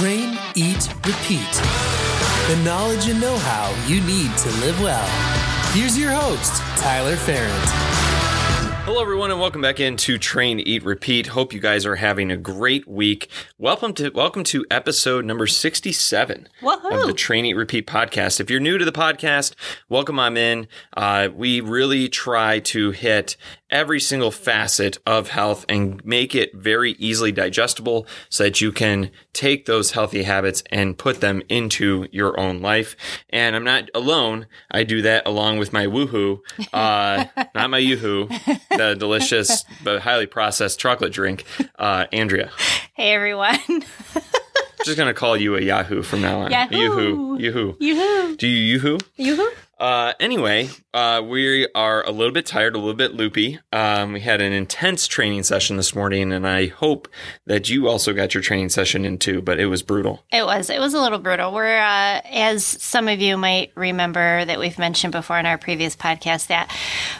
Train, eat, repeat. The knowledge and know how you need to live well. Here's your host, Tyler Ferrand. Hello, everyone, and welcome back into Train, Eat, Repeat. Hope you guys are having a great week. Welcome to welcome to episode number sixty-seven Woohoo. of the Train, Eat, Repeat podcast. If you're new to the podcast, welcome on in. Uh, we really try to hit every single facet of health and make it very easily digestible so that you can take those healthy habits and put them into your own life. And I'm not alone. I do that along with my woohoo, uh, not my yoo-hoo, the delicious but highly processed chocolate drink, uh, Andrea. Hey everyone. Just gonna call you a Yahoo from now on. Yahoo. Yoo-hoo. Yoo-hoo. Yoo-hoo. Do you yoo-hoo? Yoo-hoo. Uh, anyway, uh, we are a little bit tired, a little bit loopy. Um, we had an intense training session this morning, and I hope that you also got your training session in too, but it was brutal. It was. It was a little brutal. We're, uh, as some of you might remember that we've mentioned before in our previous podcast, that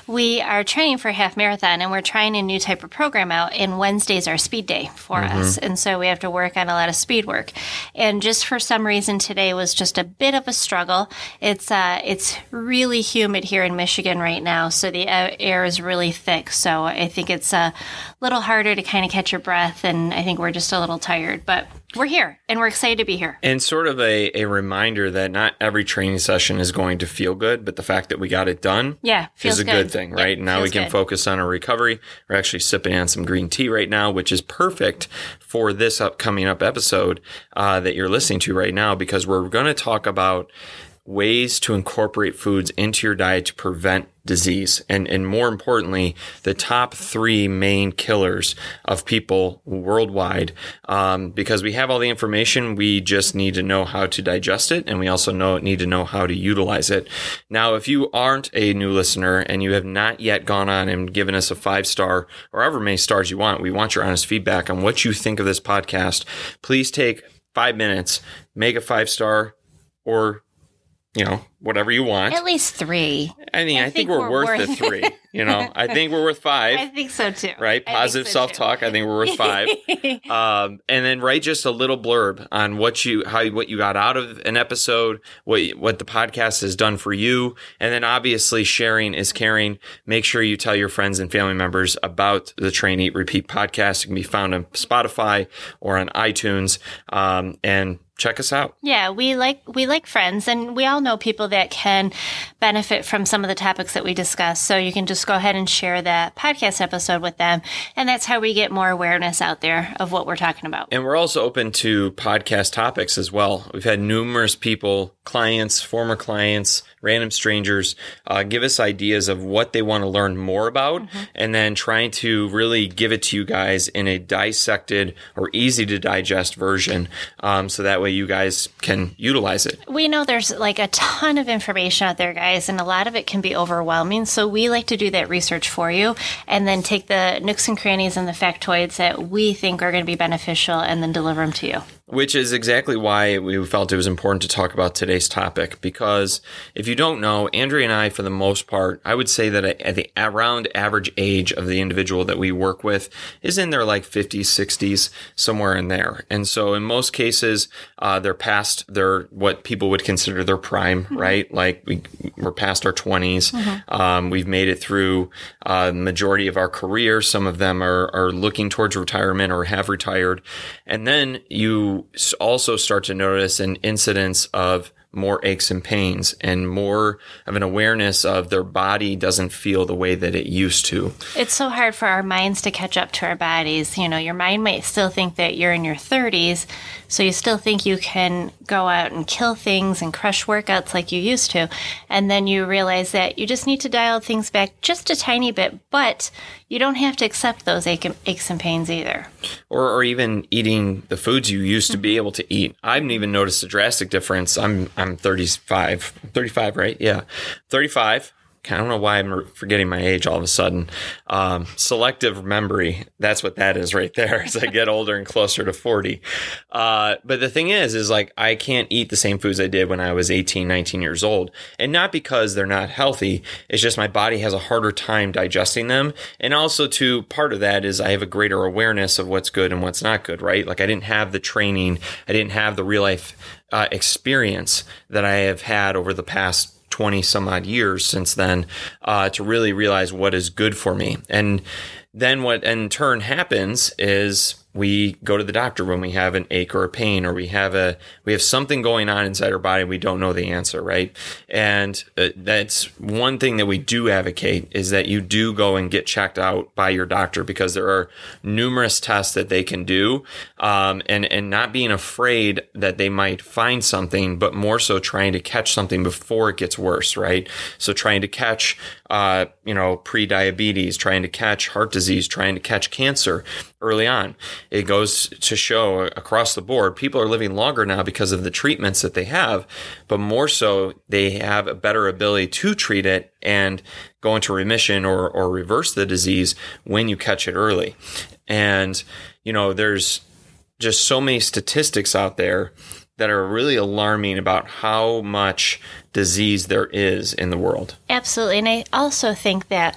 we are training for a half marathon and we're trying a new type of program out. And Wednesday's our speed day for us. And so we have to work on a lot of speed work. And just for some reason today was just a bit of a struggle. It's, uh, it's really humid here in Michigan right now. So the air is really thick. So I think it's a little harder to kind of catch your breath. And I think we're just a little tired, but we're here and we're excited to be here. And sort of a, a reminder that not every training session is going to feel good, but the fact that we got it done Yeah, feels is a good, good. thing, right? now we can good. focus on our recovery. We're actually sipping on some green tea right now, which is perfect for this upcoming up episode uh, that you're listening to right now, because we're going to talk about ways to incorporate foods into your diet to prevent disease. And and more importantly the top three main killers of people worldwide. Um, because we have all the information we just need to know how to digest it and we also know need to know how to utilize it. Now if you aren't a new listener and you have not yet gone on and given us a five star or however many stars you want we want your honest feedback on what you think of this podcast please take five minutes make a five star or you know whatever you want At least three. I mean, I, think, we're, worth, the three. You know, I think we're worth five. I think so too. Right? Positive so, self talk. I think we're worth five. um, and then write just a little blurb on what you how what you got out of an episode, what what the podcast has done for you, and then obviously sharing is caring. Make sure you tell your friends and family members about the Train Eat Repeat podcast. It can be found on Spotify or on iTunes, um, and check us out. Yeah, we like we like friends, and we all know people that can benefit from some of the topics that we discuss. So you can just go ahead and share that podcast episode with them, and that's how we get more awareness out there of what we're talking about. And we're also open to podcast topics as well. We've had numerous people, clients, former clients, random strangers, uh, give us ideas of what they want to learn more about, and then trying to really give it to you guys in a dissected or easy to digest version, um, so that way you guys can utilize it. We know there's like a ton of information out there, guys, and a lot of it can be overwhelming. So we like to do that research for you and then take the nooks and crannies and the factoids that we think are going to be beneficial and then deliver them to you. Which is exactly why we felt it was important to talk about today's topic. Because if you don't know, Andrea and I, for the most part, I would say that at the around average age of the individual that we work with is in their like 50s, 60s, somewhere in there. And so in most cases, uh, they're past their, what people would consider their prime, right? Like we, we're past our 20s. Um, we've made it through uh, the majority of our career. Some of them are, are looking towards retirement or have retired. And then you also start to notice an incidence of more aches and pains and more of an awareness of their body doesn't feel the way that it used to. It's so hard for our minds to catch up to our bodies. You know, your mind might still think that you're in your 30s, so you still think you can go out and kill things and crush workouts like you used to. And then you realize that you just need to dial things back just a tiny bit, but you don't have to accept those ache- aches and pains either. or, or even eating the foods you used to be mm-hmm. able to eat. I haven't even noticed a drastic difference. I'm I'm 35, 35, right? Yeah, 35. I don't know why I'm forgetting my age all of a sudden. Um, selective memory. That's what that is right there as I get older and closer to 40. Uh, but the thing is, is like I can't eat the same foods I did when I was 18, 19 years old. And not because they're not healthy. It's just my body has a harder time digesting them. And also to part of that is I have a greater awareness of what's good and what's not good, right? Like I didn't have the training. I didn't have the real life uh, experience that I have had over the past 20 some odd years since then uh, to really realize what is good for me. And then what in turn happens is we go to the doctor when we have an ache or a pain or we have a we have something going on inside our body we don't know the answer right? And uh, that's one thing that we do advocate is that you do go and get checked out by your doctor because there are numerous tests that they can do um, and and not being afraid that they might find something but more so trying to catch something before it gets worse right? So trying to catch uh, you know pre-diabetes trying to catch heart disease trying to catch cancer early on it goes to show across the board people are living longer now because of the treatments that they have, but more so they have a better ability to treat it and go into remission or, or reverse the disease when you catch it early. And, you know, there's just so many statistics out there that are really alarming about how much disease there is in the world. Absolutely. And I also think that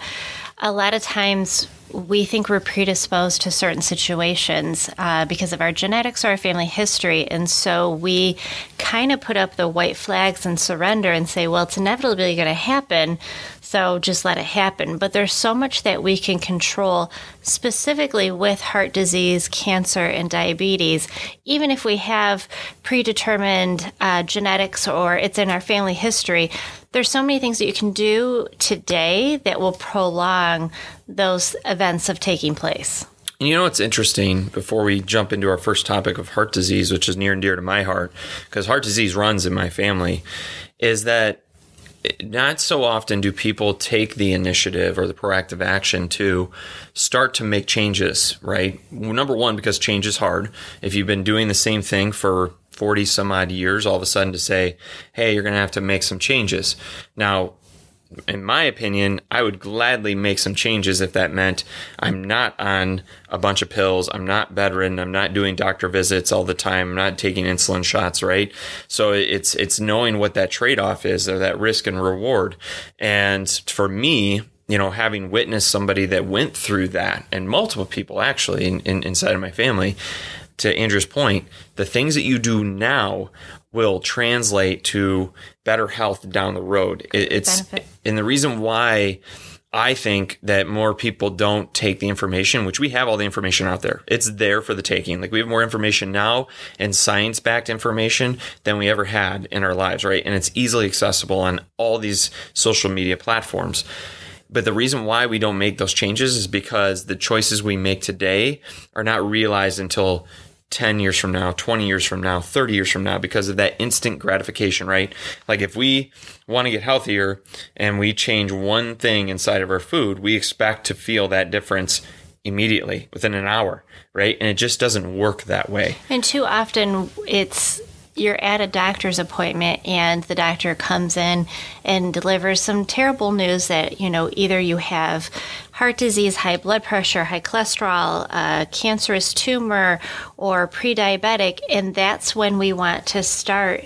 a lot of times we think we're predisposed to certain situations uh, because of our genetics or our family history. And so we kind of put up the white flags and surrender and say, well, it's inevitably going to happen. So just let it happen. But there's so much that we can control, specifically with heart disease, cancer, and diabetes. Even if we have predetermined uh, genetics or it's in our family history, there's so many things that you can do today that will prolong those events of taking place. And you know what's interesting before we jump into our first topic of heart disease, which is near and dear to my heart, because heart disease runs in my family, is that not so often do people take the initiative or the proactive action to start to make changes, right? Number one, because change is hard. If you've been doing the same thing for 40 some odd years, all of a sudden to say, hey, you're going to have to make some changes. Now, in my opinion, I would gladly make some changes if that meant I'm not on a bunch of pills, I'm not bedridden, I'm not doing doctor visits all the time, I'm not taking insulin shots, right? So it's it's knowing what that trade-off is or that risk and reward. And for me, you know, having witnessed somebody that went through that, and multiple people actually in, in, inside of my family, to Andrea's point, the things that you do now will translate to better health down the road. It, it's Benefit. and the reason why I think that more people don't take the information, which we have all the information out there. It's there for the taking. Like we have more information now and science backed information than we ever had in our lives, right? And it's easily accessible on all these social media platforms. But the reason why we don't make those changes is because the choices we make today are not realized until 10 years from now, 20 years from now, 30 years from now because of that instant gratification, right? Like if we want to get healthier and we change one thing inside of our food, we expect to feel that difference immediately within an hour, right? And it just doesn't work that way. And too often it's you're at a doctor's appointment and the doctor comes in and delivers some terrible news that you know either you have heart disease high blood pressure high cholesterol a cancerous tumor or pre-diabetic and that's when we want to start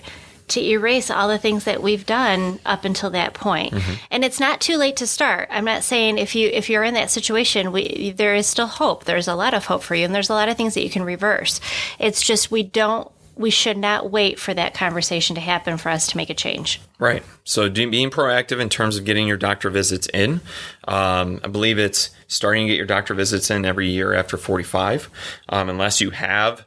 to erase all the things that we've done up until that point. Mm-hmm. And it's not too late to start. I'm not saying if you if you're in that situation, we there is still hope. There's a lot of hope for you and there's a lot of things that you can reverse. It's just we don't we should not wait for that conversation to happen for us to make a change. Right. So being proactive in terms of getting your doctor visits in, um, I believe it's starting to get your doctor visits in every year after 45, um, unless you have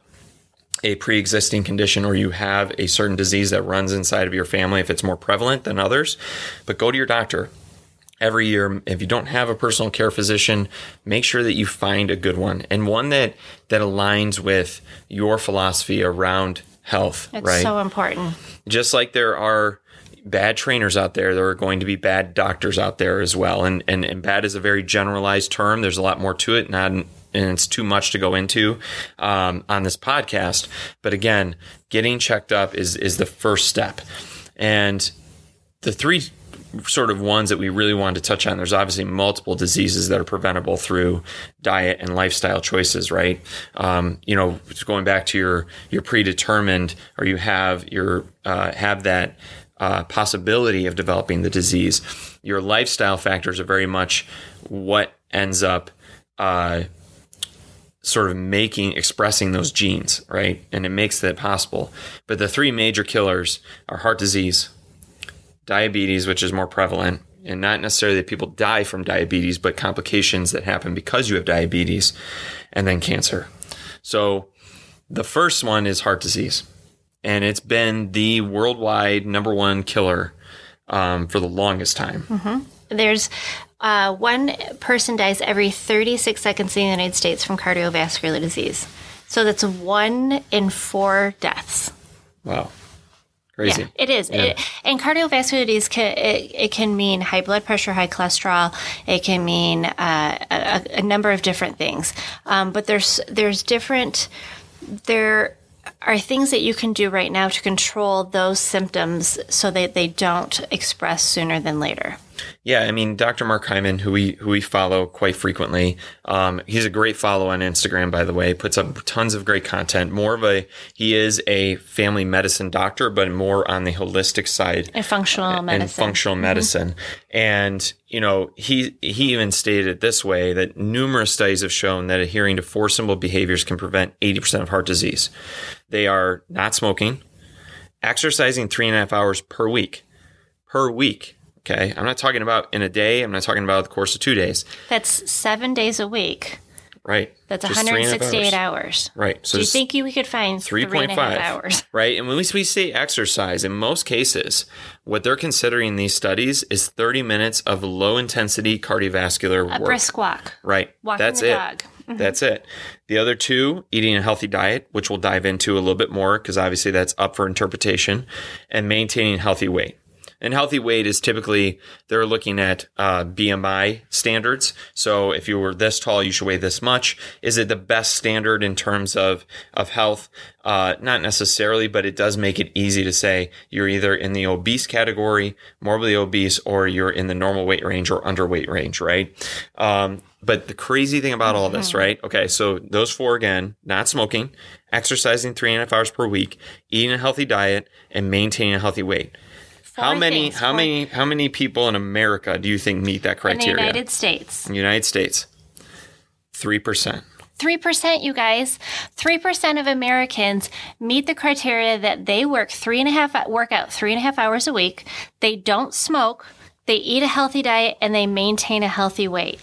a pre-existing condition or you have a certain disease that runs inside of your family if it's more prevalent than others but go to your doctor every year if you don't have a personal care physician make sure that you find a good one. And one that that aligns with your philosophy around health it's right? so important. Just like there are bad trainers out there there are going to be bad doctors out there as well. And and, and bad is a very generalized term. There's a lot more to it not and it's too much to go into um, on this podcast. But again getting checked up is is the first step. And the three sort of ones that we really wanted to touch on. There's obviously multiple diseases that are preventable through diet and lifestyle choices, right? Um, you know, going back to your your predetermined, or you have your uh, have that uh, possibility of developing the disease. Your lifestyle factors are very much what ends up. Uh, sort of making expressing those genes, right? And it makes that possible. But the three major killers are heart disease, diabetes, which is more prevalent, and not necessarily that people die from diabetes, but complications that happen because you have diabetes, and then cancer. So the first one is heart disease, and it's been the worldwide number one killer um, for the longest time. Mm-hmm. There's uh, one person dies every 36 seconds in the United States from cardiovascular disease. So that's one in four deaths. Wow. Crazy. Yeah, it is. Yeah. It, and cardiovascular disease can, it, it, can mean high blood pressure, high cholesterol. It can mean uh, a, a, number of different things. Um, but there's there's different there are things that you can do right now to control those symptoms so that they don't express sooner than later. Yeah, I mean, Dr. Mark Hyman, who we who we follow quite frequently, um, he's a great follow on Instagram. By the way, puts up tons of great content. More of a he is a family medicine doctor, but more on the holistic side and functional medicine. And functional mm-hmm. medicine, and you know, he he even stated it this way that numerous studies have shown that adhering to four simple behaviors can prevent eighty percent of heart disease. They are not smoking, exercising three and a half hours per week, per week Okay. I'm not talking about in a day. I'm not talking about the course of two days. That's seven days a week. Right. That's 168 hours. Right. So Do you think you could find 3.5 hours? Right. And when we say exercise, in most cases, what they're considering in these studies is 30 minutes of low intensity cardiovascular a work. brisk walk. Right. Walking That's the it. dog. Mm-hmm. That's it. The other two, eating a healthy diet, which we'll dive into a little bit more because obviously that's up for interpretation, and maintaining healthy weight. And healthy weight is typically they're looking at uh, BMI standards. So if you were this tall, you should weigh this much. Is it the best standard in terms of of health? Uh, not necessarily, but it does make it easy to say you're either in the obese category, morbidly obese, or you're in the normal weight range or underweight range, right? Um, but the crazy thing about all this, mm-hmm. right? Okay, so those four again: not smoking, exercising three and a half hours per week, eating a healthy diet, and maintaining a healthy weight how many things, how four- many how many people in America do you think meet that criteria? in the? United States. In the United States. 3%. 3%, you guys, 3% of Americans meet the criteria that they work three and a half, work out three and a half hours a week. They don't smoke. They eat a healthy diet and they maintain a healthy weight.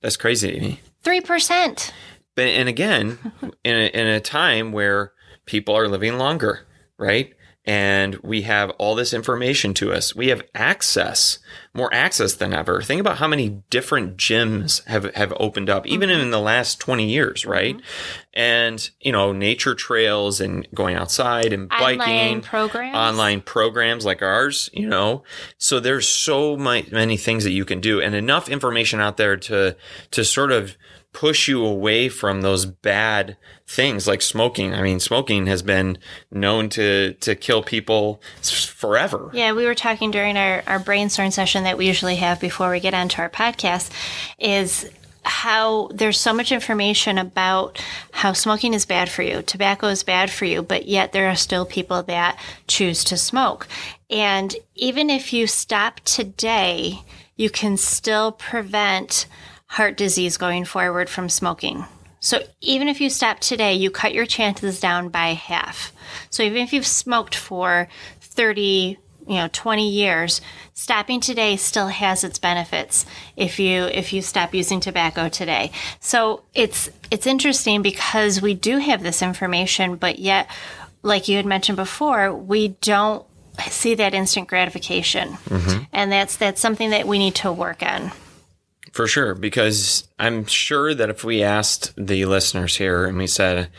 That's crazy to me. 3%. But, and again, in a, in a time where people are living longer, right? And we have all this information to us. We have access, more access than ever. Think about how many different gyms have, have opened up, even mm-hmm. in the last 20 years, right? Mm-hmm. And, you know, nature trails and going outside and biking. Online programs. Online programs like ours, you know. So there's so many things that you can do and enough information out there to, to sort of push you away from those bad things like smoking. I mean, smoking has been known to to kill people forever. Yeah, we were talking during our, our brainstorm session that we usually have before we get onto our podcast is how there's so much information about how smoking is bad for you, tobacco is bad for you, but yet there are still people that choose to smoke. And even if you stop today, you can still prevent heart disease going forward from smoking. So even if you stop today, you cut your chances down by half. So even if you've smoked for 30, you know, 20 years, stopping today still has its benefits if you if you stop using tobacco today. So it's it's interesting because we do have this information, but yet like you had mentioned before, we don't see that instant gratification. Mm-hmm. And that's that's something that we need to work on. For sure, because I'm sure that if we asked the listeners here and we said,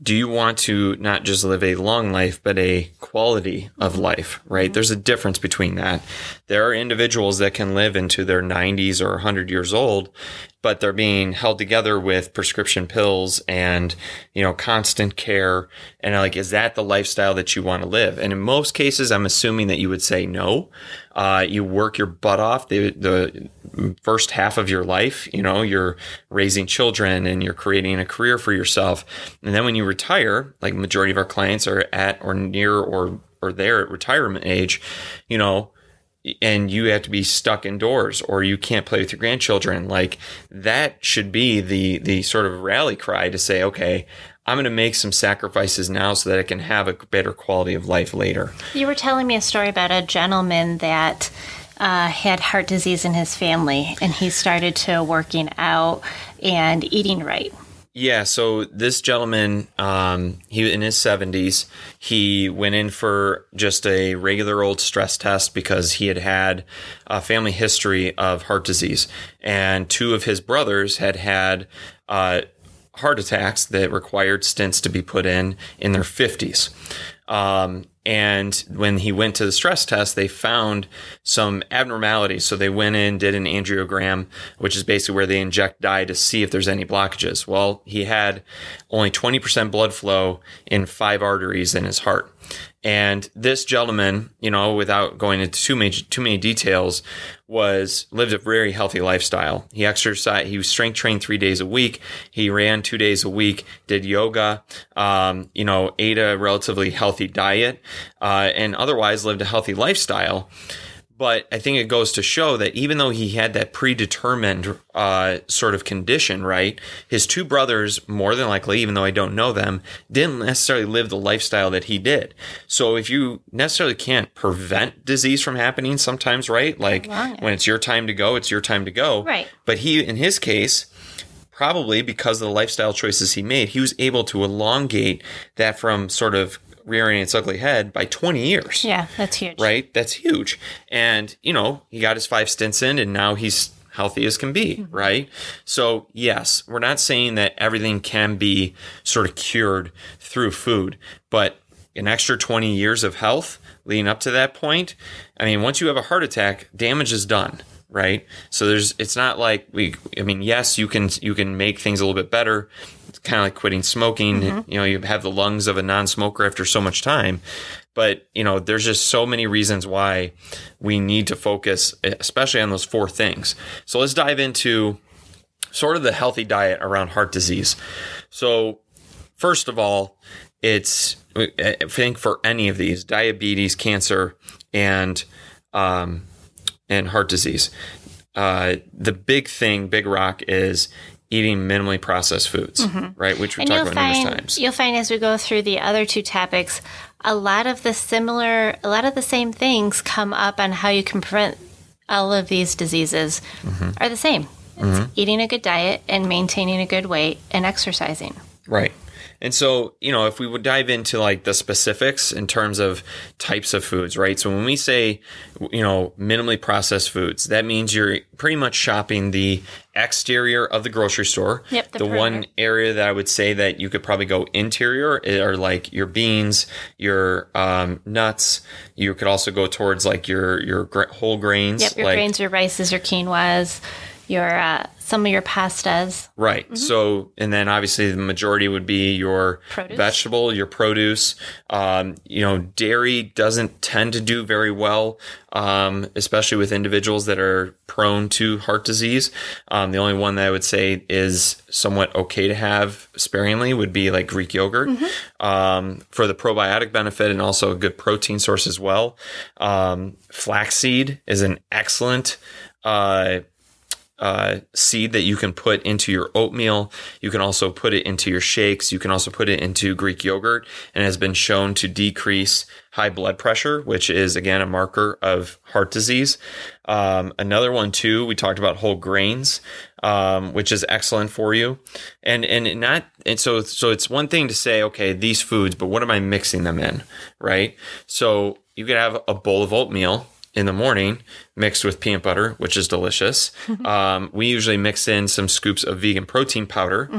do you want to not just live a long life, but a quality of life, right? Mm-hmm. There's a difference between that. There are individuals that can live into their 90s or 100 years old but they're being held together with prescription pills and you know constant care and like is that the lifestyle that you want to live and in most cases i'm assuming that you would say no uh, you work your butt off the the first half of your life you know you're raising children and you're creating a career for yourself. And then when you retire like majority of our clients are at or near or or there at retirement age you know and you have to be stuck indoors or you can't play with your grandchildren like that should be the the sort of rally cry to say okay i'm going to make some sacrifices now so that i can have a better quality of life later You were telling me a story about a gentleman that uh, had heart disease in his family, and he started to working out and eating right. Yeah, so this gentleman, um, he in his seventies, he went in for just a regular old stress test because he had had a family history of heart disease, and two of his brothers had had uh, heart attacks that required stents to be put in in their fifties. Um, and when he went to the stress test, they found some abnormalities. So they went in, did an angiogram, which is basically where they inject dye to see if there's any blockages. Well, he had only 20% blood flow in five arteries in his heart. And this gentleman, you know, without going into too many too many details, was lived a very healthy lifestyle. He exercised. He was strength trained three days a week. He ran two days a week. Did yoga. Um, you know, ate a relatively healthy diet, uh, and otherwise lived a healthy lifestyle. But I think it goes to show that even though he had that predetermined uh, sort of condition, right, his two brothers, more than likely, even though I don't know them, didn't necessarily live the lifestyle that he did. So if you necessarily can't prevent disease from happening sometimes, right? Like when it's your time to go, it's your time to go. Right. But he, in his case, probably because of the lifestyle choices he made, he was able to elongate that from sort of rearing its ugly head by 20 years Yeah, that's huge. right? That's huge. And, you know, he got his five stents in and now he's healthy as can be, mm-hmm. right? So, yes, we're not saying that everything can be sort of cured through food, but an extra 20 years of health leading up to that point, I mean, once you have a heart attack, damage is done. Right. So there's, it's not like we, I mean, yes, you can, you can make things a little bit better. It's kind of like quitting smoking. You know, you have the lungs of a non smoker after so much time. But, you know, there's just so many reasons why we need to focus, especially on those four things. So let's dive into sort of the healthy diet around heart disease. So, first of all, it's, I think for any of these diabetes, cancer, and, um, and heart disease, uh, the big thing, big rock is eating minimally processed foods, right? Which we And talked about numerous times. you'll find as we go through the other two topics, a lot of the similar, a lot of the same things come up on how you can prevent all of these diseases Mm-hmm. are the same. It's eating a good diet and maintaining a good weight and exercising. Right. And so, you know, if we would dive into like the specifics in terms of types of foods, right? So when we say, you know, minimally processed foods, that means you're pretty much shopping the exterior of the grocery store. Yep, the the one area that I would say that you could probably go interior are like your beans, your um, nuts. You could also go towards like your your whole grains. Yep, your like, grains, your rices, your quinoas, your uh, some of your pastas. Right. So, and then obviously the majority would be your Produce. vegetable, your produce. Um, you know, dairy doesn't tend to do very well, um, especially with individuals that are prone to heart disease. Um, the only one that I would say is somewhat okay to have sparingly would be like Greek yogurt um, for the probiotic benefit and also a good protein source as well. Um, flaxseed is an excellent. Uh, uh, seed that you can put into your oatmeal. You can also put it into your shakes. You can also put it into Greek yogurt and has been shown to decrease high blood pressure, which is again a marker of heart disease. Um, another one too, we talked about whole grains, um, which is excellent for you. And, and not, and so, so it's one thing to say, okay, these foods, but what am I mixing them in? Right. So you could have a bowl of oatmeal in the morning mixed with peanut butter, which is delicious. Um, we usually mix in some scoops of vegan protein powder,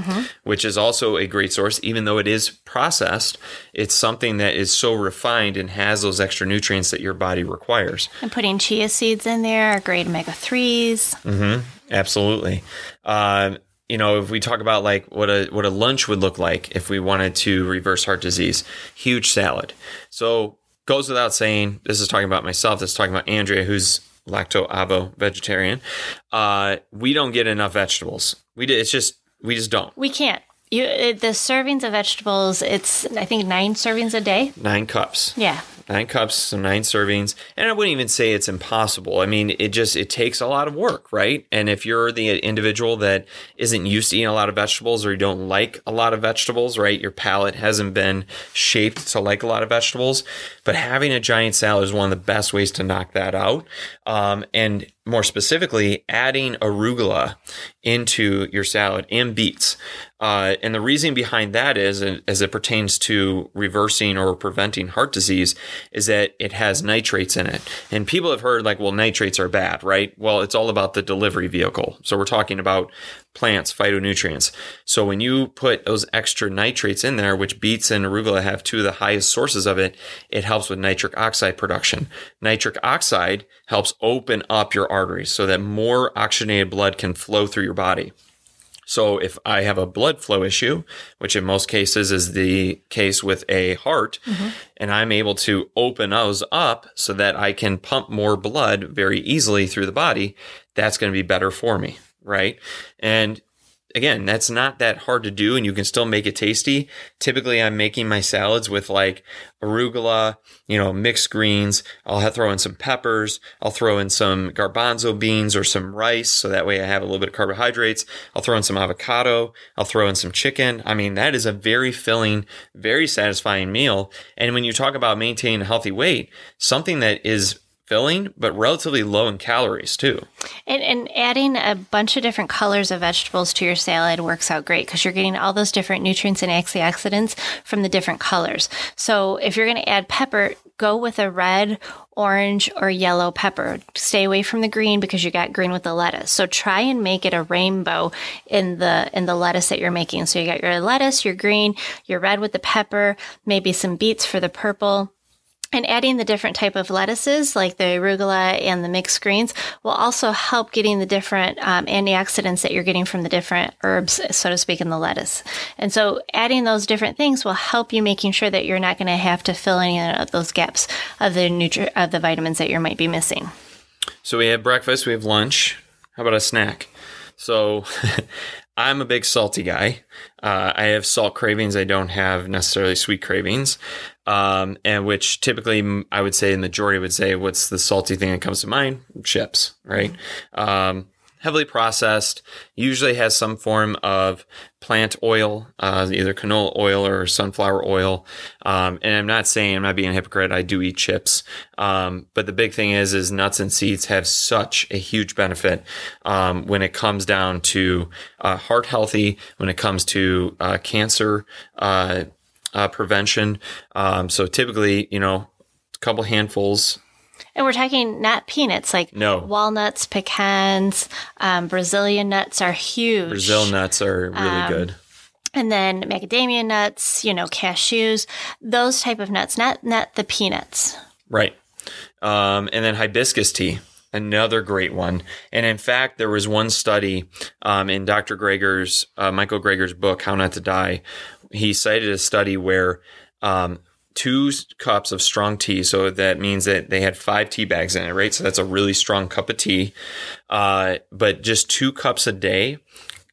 which is also a great source. Even though it is processed, it's something that is so refined and has those extra nutrients that your body requires. And putting chia seeds in there are great omega 3s. Absolutely. Um, you know, if we talk about like what a what a lunch would look like if we wanted to reverse heart disease, huge salad. So goes without saying. This is talking about myself. This is talking about Andrea, who's lacto ovo vegetarian. Uh, we don't get enough vegetables. We d- it's just we just don't. We can't. You the servings of vegetables. It's I think nine servings a day. Nine cups. Yeah. Nine cups so nine servings and i wouldn't even say it's impossible. I mean it just it takes a lot of work right? And if you're the individual that isn't used to eating a lot of vegetables or you don't like a lot of vegetables right your palate hasn't been shaped to like a lot of vegetables but having a giant salad is one of the best ways to knock that out. Um, and more specifically, adding arugula into your salad and beets. Uh, and the reason behind that is, as it pertains to reversing or preventing heart disease, is that it has nitrates in it. And people have heard like, well, nitrates are bad, right? Well, it's all about the delivery vehicle. So we're talking about plants, phytonutrients. So when you put those extra nitrates in there, which beets and arugula have two of the highest sources of it, it helps with nitric oxide production. Nitric oxide helps open up your arteries so that more oxygenated blood can flow through your body. So if I have a blood flow issue, which in most cases is the case with a heart, mm-hmm. and I'm able to open those up so that I can pump more blood very easily through the body, that's going to be better for me, right? And again, that's not that hard to do and you can still make it tasty. Typically, I'm making my salads with like arugula, you know, mixed greens. I'll throw in some peppers. I'll throw in some garbanzo beans or some rice. So that way I have a little bit of carbohydrates. I'll throw in some avocado. I'll throw in some chicken. I mean, that is a very filling, very satisfying meal. And when you talk about maintaining a healthy weight, something that is filling, but relatively low in calories too. And, and adding a bunch of different colors of vegetables to your salad works out great because you're getting all those different nutrients and antioxidants from the different colors. So if you're going to add pepper, go with a red, orange, or yellow pepper. Stay away from the green because you got green with the lettuce. So try and make it a rainbow in the in the lettuce that you're making. So you got your lettuce, your green, your red with the pepper, maybe some beets for the purple and adding the different type of lettuces like the arugula and the mixed greens will also help getting the different um, antioxidants that you're getting from the different herbs so to speak in the lettuce and so adding those different things will help you making sure that you're not going to have to fill any of those gaps of the nutri- of the vitamins that you might be missing So we have breakfast, we have lunch. How about a snack? So I'm a big salty guy. Uh, I have salt cravings. I don't have necessarily sweet cravings. Um, and which typically I would say, the majority would say, what's the salty thing that comes to mind? Chips, right? Um, heavily processed, usually has some form of plant oil, uh, either canola oil or sunflower oil. Um, and I'm not saying I'm not being a hypocrite. I do eat chips. Um, but the big thing is, is nuts and seeds have such a huge benefit, um, when it comes down to, uh, heart healthy, when it comes to, uh, cancer, uh, uh, prevention. Um, so typically, you know, a couple handfuls and we're talking not peanuts like No. walnuts pecans um, brazilian nuts are huge Brazil nuts are really good. and then macadamia nuts you know cashews those type of nuts not not the peanuts Right. Um, and then hibiscus tea, another great one. And in fact, there was one study um, in Dr. Greger's, uh, Michael Greger's book, How Not to Die. He cited a study where um, two cups of strong tea, so that means that they had five tea bags in it, right? So that's a really strong cup of tea. Uh, but just two cups a day,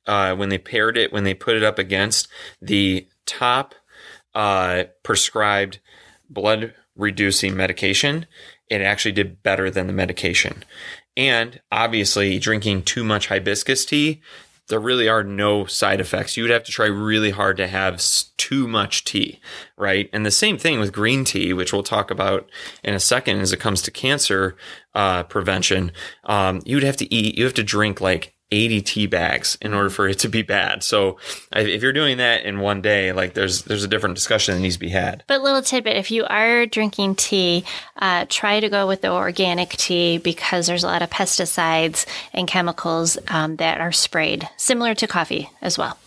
uh, when they paired it, when they put it up against the top uh, prescribed blood reducing medication, it actually did better than the medication. And obviously, drinking too much hibiscus tea, there really are no side effects. You would have to try really hard to have too much tea, right? And the same thing with green tea, which we'll talk about in a second as it comes to cancer uh, prevention. Um, you would have to eat, you have to drink like 80 tea bags in order for it to be bad. So if you're doing that in one day, like there's there's a different discussion that needs to be had. But little tidbit: if you are drinking tea, uh, try to go with the organic tea because there's a lot of pesticides and chemicals um, that are sprayed, similar to coffee as well.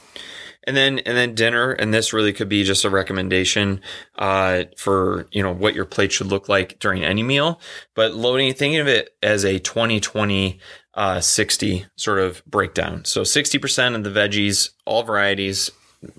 and then and then dinner, and this really could be just a recommendation uh, for you know what your plate should look like during any meal. But loading, thinking of it as a 20-20 uh, 60 sort of breakdown. So 60% of the veggies, all varieties,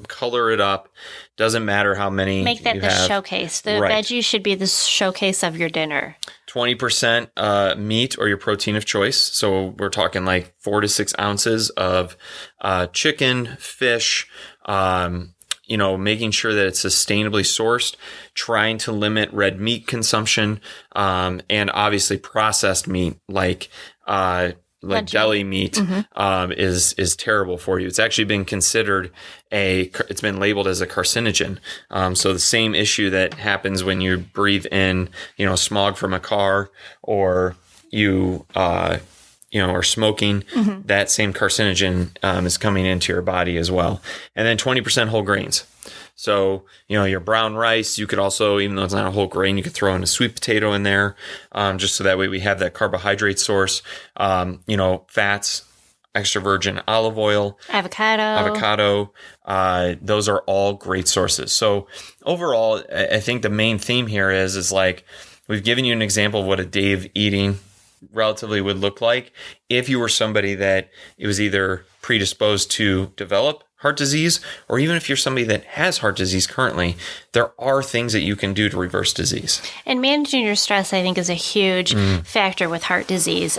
color it up. Doesn't matter how many. Make that the have. showcase. The Right. veggies should be the showcase of your dinner. 20% uh, meat or your protein of choice. So we're talking like four to six ounces of uh, chicken, fish, um, you know, making sure that it's sustainably sourced, trying to limit red meat consumption, um, and obviously processed meat like, uh, like Veggie. deli meat um, is is terrible for you. It's actually been considered a it's been labeled as a carcinogen. Um, so the same issue that happens when you breathe in you know smog from a car or you uh, you know or smoking, that same carcinogen um, is coming into your body as well. And then twenty percent whole grains. So, you know, your brown rice, you could also, even though it's not a whole grain, you could throw in a sweet potato in there, um, just so that way we have that carbohydrate source. Um, you know, fats, extra virgin olive oil, Avocado. avocado. Uh, those are all great sources. So overall, I I think the main theme here is is like we've given you an example of what a day of eating relatively would look like if you were somebody that it was either predisposed to develop heart disease or even if you're somebody that has heart disease currently there are things that you can do to reverse disease And managing your stress, I think, is a huge Mm. factor with heart disease.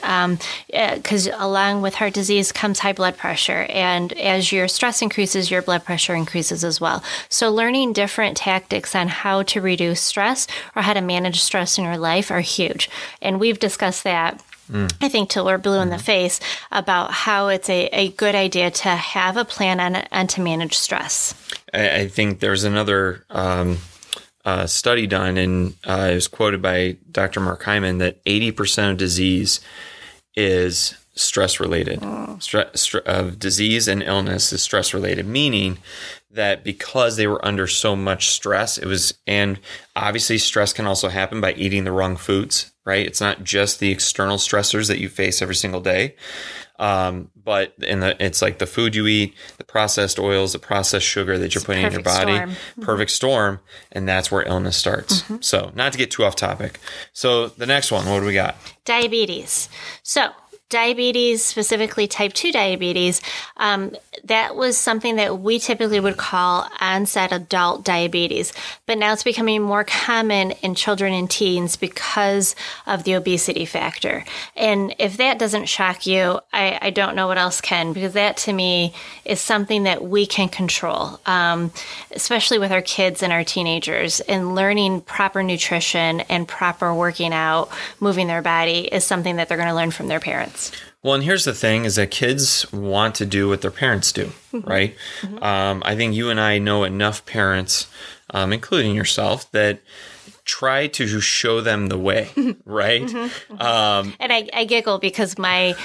Because along with heart disease comes high blood pressure. And as your stress increases, your blood pressure increases as well. So, learning different tactics on how to reduce stress or how to manage stress in your life are huge. And we've discussed that. I think till we're blue in the face about how it's a, a good idea to have a plan and, on to manage stress. I, I think there's another um, uh, study done, and uh, it was quoted by Dr. Mark Hyman that 80% of disease is stress related. Stre- stre- of disease and illness is stress related, meaning that because they were under so much stress, it was, and obviously stress can also happen by eating the wrong foods, right? It's not just the external stressors that you face every single day. Um, but in the, it's like the food you eat, the processed oils, the processed sugar that you're putting in your body, storm. perfect storm, and that's where illness starts. So, not to get too off topic. So, the next one, what do we got? diabetes. So, diabetes, specifically type 2 diabetes, um, that was something that we typically would call onset adult diabetes. But now it's becoming more common in children and teens because of the obesity factor. And if that doesn't shock you, I, I don't know what else can, because that to me is something that we can control, um, especially with our kids and our teenagers. And learning proper nutrition and proper working out, moving their body is something that they're going to learn from their parents. Well, and here's the thing: is that kids want to do what their parents do, right? Um, I think you and I know enough parents, um, including yourself, that try to show them the way, right? Um, And I, I giggle because my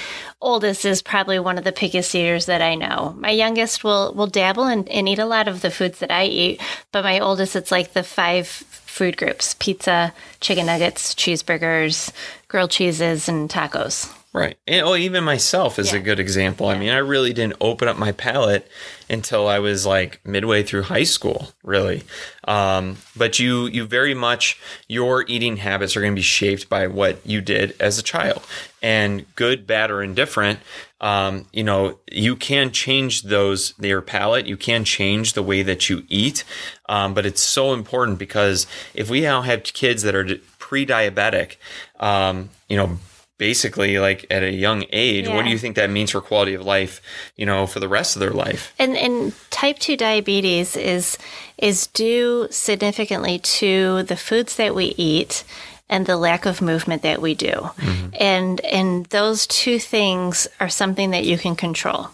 oldest is probably one of the pickiest eaters that I know. My youngest will, will dabble and, and eat a lot of the foods that I eat, but my oldest, it's like the five food groups pizza, chicken nuggets, cheeseburgers, grilled cheeses, and tacos. Right. And oh, even myself is a good example. I mean, I really didn't open up my palate until I was like midway through high school, really. Um, but you, you very much, your eating habits are going to be shaped by what you did as a child. And good, bad, or indifferent, um, you know, you can change those, your palate. You can change the way that you eat. Um, but it's so important because if we now have kids that are pre diabetic, um, you know, basically like at a young age what do you think that means for quality of life you know for the rest of their life And, and type 2 diabetes is is due significantly to the foods that we eat and the lack of movement that we do. Mm-hmm. And and those two things are something that you can control.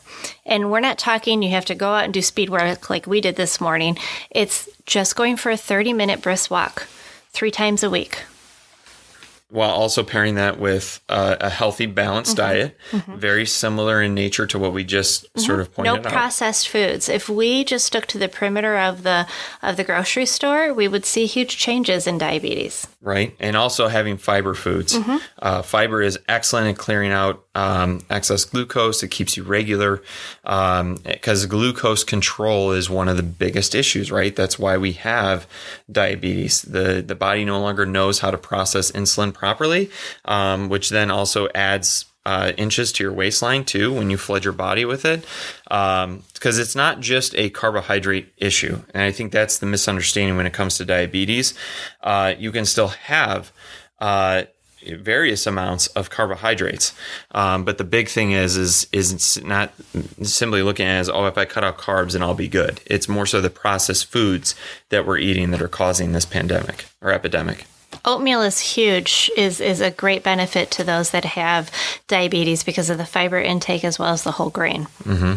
And we're not talking you have to go out and do speed work like we did this morning. It's just going for a 30 minute brisk walk 3 times a week. While also pairing that with uh, a healthy, balanced Mm-hmm. diet, very similar in nature to what we just sort of no pointed out. No processed foods. If we just stuck to the perimeter of the of the grocery store, we would see huge changes in diabetes. right? And also having fiber foods. Mm-hmm. Uh, fiber is excellent at clearing out um, excess glucose. It keeps you regular because glucose control is one of the biggest issues, right? That's why we have diabetes. The the body no longer knows how to process insulin properly, um, which then also adds uh, inches to your waistline too when you flood your body with it. Because it's not just a carbohydrate issue and i think that's the misunderstanding when it comes to diabetes. Uh, you can still have uh, various amounts of carbohydrates. Um, but the big thing is is is it's not simply looking at as oh if i cut out carbs then i'll be good. It's more so the processed foods that we're eating that are causing this pandemic or epidemic Oatmeal is huge, is is a great benefit to those that have diabetes because of the fiber intake as well as the whole grain. Mm-hmm.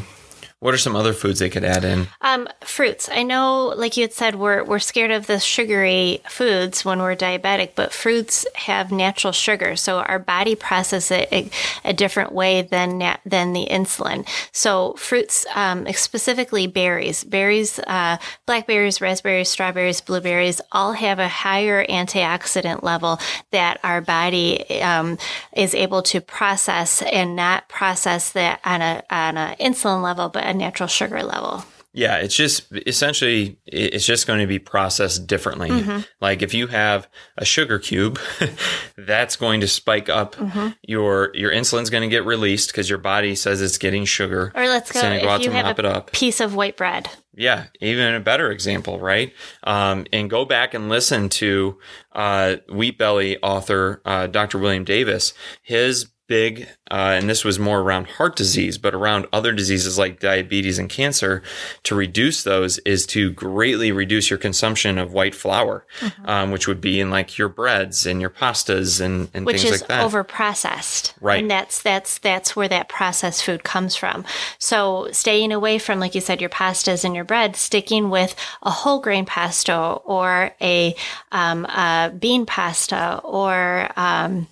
What are some other foods they could add in Um, fruits. I know, like you had said, we're we're scared of the sugary foods when we're diabetic, but fruits have natural sugar, so our body processes it a, a different way than than the insulin. So fruits, um, specifically berries, berries, uh, blackberries, raspberries, strawberries, blueberries, all have a higher antioxidant level that our body um, is able to process and not process that on a on a insulin level, but a natural sugar level. Yeah, it's just essentially it's just going to be processed differently. Mm-hmm. Like if you have a sugar cube, that's going to spike up Mm-hmm. your your insulin's going to get released because your body says it's getting sugar. Or let's go go out if you to have a it up. piece of white bread. Yeah, even a better example, right? Um, and go back and listen to uh, Wheat Belly author uh, Dr. William Davis. His big, uh, and this was more around heart disease, but around other diseases like diabetes and cancer. To reduce those is to greatly reduce your consumption of white flour, Mm-hmm. um, which would be in like your breads and your pastas and, and which things is like that. Which over processed Right. and that's that's that's where that processed food comes from so staying away from like you said your pastas and your bread sticking with a whole grain pasta or a, um, a bean pasta or um,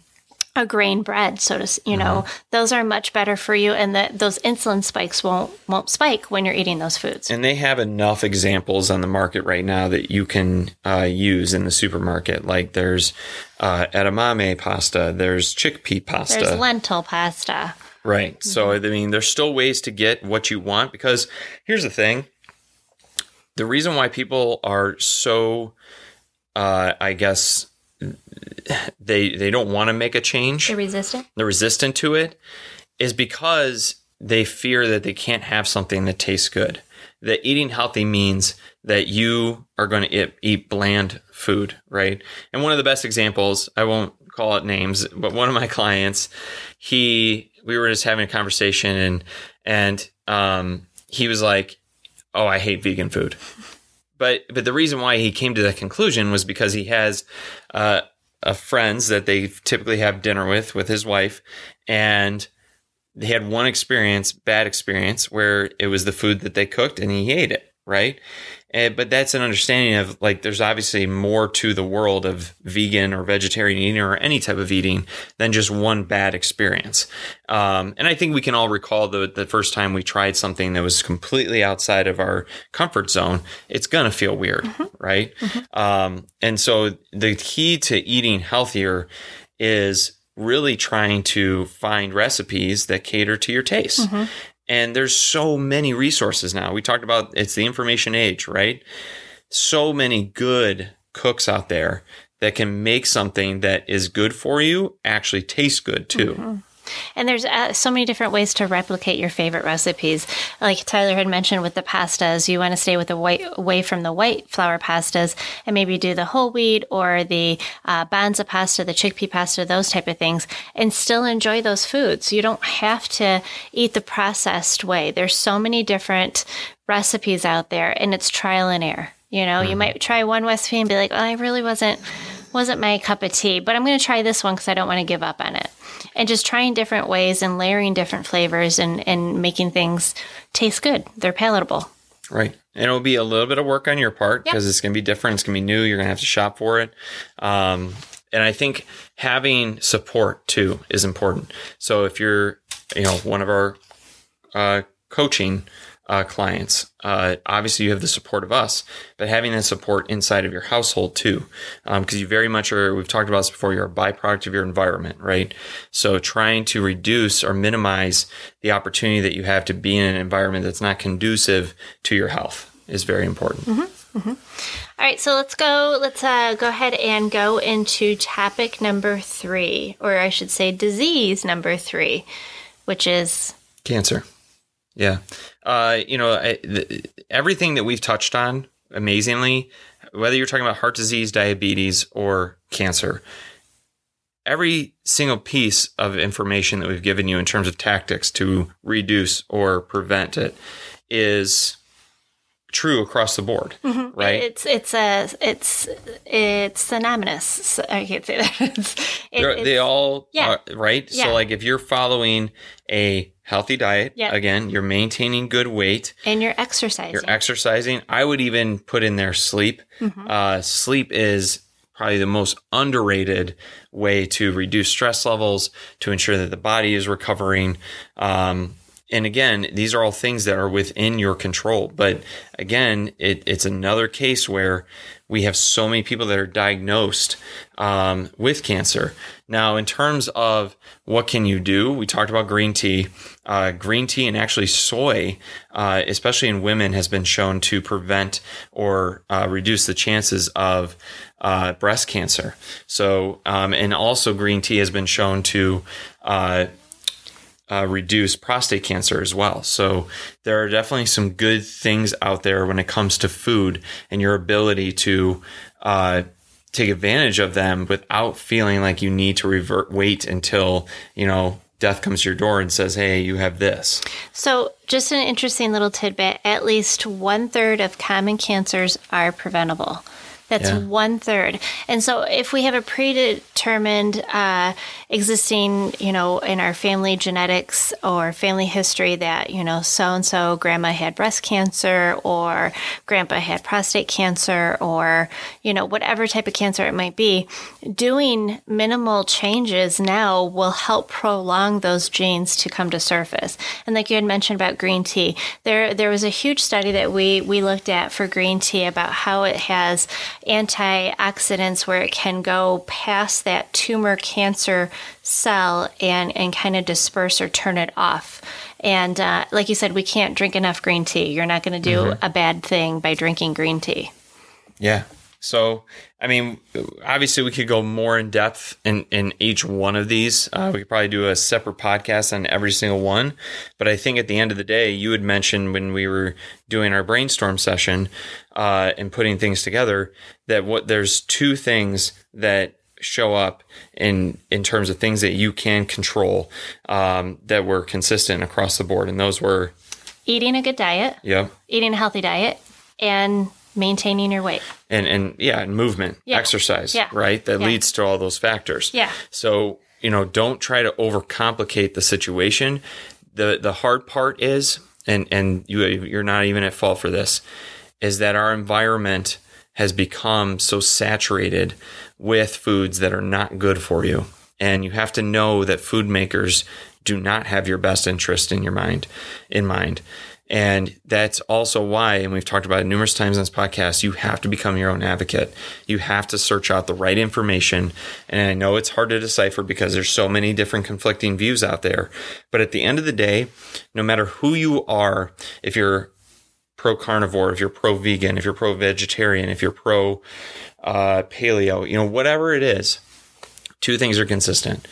a grain bread so to you know Mm-hmm. those are much better for you and that those insulin spikes won't won't spike when you're eating those foods And they have enough examples on the market right now that you can uh, use in the supermarket. Like there's uh, edamame pasta, there's chickpea pasta. there's lentil pasta right. So, I mean, there's still ways to get what you want because here's the thing the reason why people are so, uh, I guess, they they don't want to make a change They're resistant they're resistant to it is because they fear that they can't have something that tastes good. That eating healthy means that you are going to eat, eat bland food, right? And one of the best examples, I won't call it names, but one of my clients, he, we were just having a conversation and, and, um, he was like, Oh, I hate vegan food. But, but the reason why he came to that conclusion was because he has, uh, uh, friends that they typically have dinner with with his wife and they had one experience bad experience where it was the food that they cooked and he ate it right? And, but that's an understanding of like there's obviously more to the world of vegan or vegetarian eating or any type of eating than just one bad experience. Um, and i think we can all recall the, the first time we tried something that was completely outside of our comfort zone it's going to feel weird right? Um, and so the key to eating healthier is really trying to find recipes that cater to your taste. And there's so many resources now. We talked about it's the information age, right? So many good cooks out there that can make something that is good for you actually taste good too. Mm-hmm. And there's uh, so many different ways to replicate your favorite recipes. Like Tyler had mentioned with the pastas, you want to stay with the white away from the white flour pastas and maybe do the whole wheat or the uh, banza pasta, the chickpea pasta, those type of things, and still enjoy those foods. You don't have to eat the processed way. There's so many different recipes out there, and it's trial and error. You know, you might try one recipe and be like, "Oh, I really wasn't." Wasn't my cup of tea, but I'm going to try this one because I don't want to give up on it. And just trying different ways and layering different flavors and, and making things taste good. They're palatable. Right. And it'll be a little bit of work on your part because it's going to be different. It's going to be new. You're going to have to shop for it. Um, and I think having support too is important. So if you're, you know, one of our uh, coaching uh, clients, uh, obviously you have the support of us, but having that support inside of your household too, because um, you very much are. We've talked about this before. You're a byproduct of your environment, right? So trying to reduce or minimize the opportunity that you have to be in an environment that's not conducive to your health is very important. Mm-hmm. Mm-hmm. All right, so let's go. Let's uh, go ahead and go into topic number three, or I should say, disease number three, which is cancer. Yeah, uh, you know, I, the, everything that we've touched on, amazingly, whether you're talking about heart disease, diabetes, or cancer, every single piece of information that we've given you in terms of tactics to reduce or prevent it is true across the board, mm-hmm. right? It's it's a it's it's synonymous. I can't say that. It's, it, they all yeah. Are, right. Yeah. So like if you're following a healthy diet, yep. again, you're maintaining good weight, and you're exercising. You're exercising. I would even put in there sleep. Mm-hmm. Uh, sleep is probably the most underrated way to reduce stress levels to ensure that the body is recovering. Um, and again, these are all things that are within your control. But again, it, it's another case where we have so many people that are diagnosed um, with cancer. Now, in terms of what can you do, we talked about green tea. Uh, green tea and actually soy, uh, especially in women, has been shown to prevent or uh, reduce the chances of uh, breast cancer. So, um, and also green tea has been shown to uh, reduce prostate cancer as well. So there are definitely some good things out there when it comes to food and your ability to uh, take advantage of them without feeling like you need to revert wait until you know death comes to your door and says, "Hey, you have this." So, just an interesting little tidbit: at least one third of common cancers are preventable. That's yeah. one third. And so if we have a predetermined uh, existing, you know, in our family genetics or family history that, you know, so and so grandma had breast cancer or grandpa had prostate cancer or, you know, whatever type of cancer it might be, doing minimal changes now will help prolong those genes to come to surface. And like you had mentioned about green tea, there there was a huge study that we we looked at for green tea about how it has antioxidants where it can go past that tumor cancer cell and, and kind of disperse or turn it off. And uh, like you said, we can't drink enough green tea. You're not going to do mm-hmm. a bad thing by drinking green tea. Yeah. So, I mean, obviously, we could go more in depth in, in each one of these. Uh, we could probably do a separate podcast on every single one. But I think at the end of the day, you had mentioned when we were doing our brainstorm session uh, and putting things together that what there's two things that show up in in terms of things that you can control um, that were consistent across the board, and those were eating a good diet. Yeah. Eating a healthy diet and maintaining your weight and and yeah and movement yeah. exercise yeah. right that yeah. leads to all those factors yeah so you know don't try to overcomplicate the situation the the hard part is and and you you're not even at fault for this is that our environment has become so saturated with foods that are not good for you and you have to know that food makers do not have your best interest in your mind in mind and that's also why, and we've talked about it numerous times on this podcast, you have to become your own advocate. You have to search out the right information. And I know it's hard to decipher because there's so many different conflicting views out there. But at the end of the day, no matter who you are, if you're pro carnivore, if you're pro vegan, if you're pro vegetarian, if you're pro uh, paleo, you know, whatever it is, two things are consistent.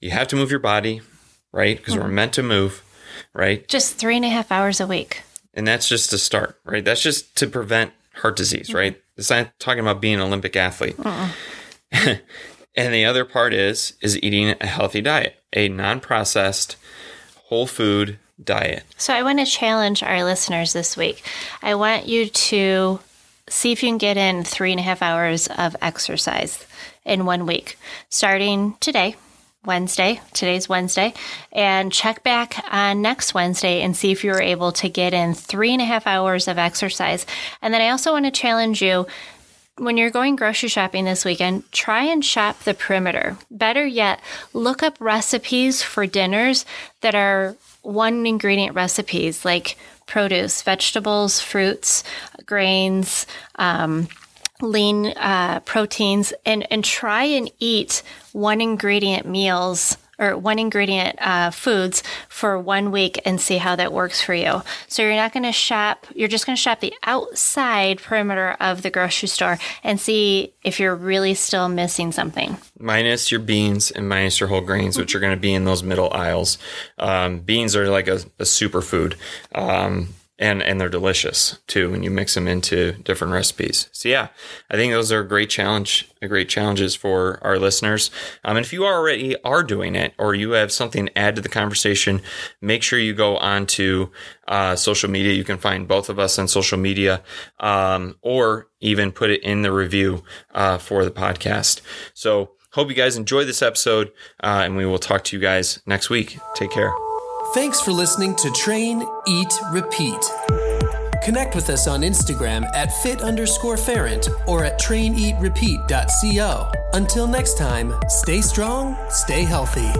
You have to move your body, right? Because mm-hmm. we're meant to move right? Just three and a half hours a week. And that's just to start, right? That's just to prevent heart disease, mm-hmm. right? It's not talking about being an Olympic athlete. And the other part is is eating a healthy diet, a non-processed, whole food diet. So I want to challenge our listeners this week. I want you to see if you can get in three and a half hours of exercise in one week, starting today. Wednesday. Today's Wednesday. And check back on next Wednesday and see if you were able to get in three and a half hours of exercise. And then I also want to challenge you when you're going grocery shopping this weekend, try and shop the perimeter. Better yet, look up recipes for dinners that are one ingredient recipes like produce, vegetables, fruits, grains, um, lean uh, proteins, and, and try and eat one ingredient meals or one ingredient uh, foods for one week and see how that works for you. So you're not going to shop, you're just going to shop the outside perimeter of the grocery store and see if you're really still missing something. Minus your beans and minus your whole grains, which are going to be in those middle aisles. Um, beans are like a, a superfood. Um, and and they're delicious too when you mix them into different recipes. So yeah, I think those are great challenge, great challenges for our listeners. Um, and if you already are doing it, or you have something to add to the conversation, make sure you go on to uh, social media. You can find both of us on social media, um, or even put it in the review uh, for the podcast. So hope you guys enjoy this episode, uh, and we will talk to you guys next week. Take care. Thanks for listening to Train, Eat, Repeat. Connect with us on Instagram at fit underscore ferent or at traineatrepeat.co. Until next time, stay strong, stay healthy.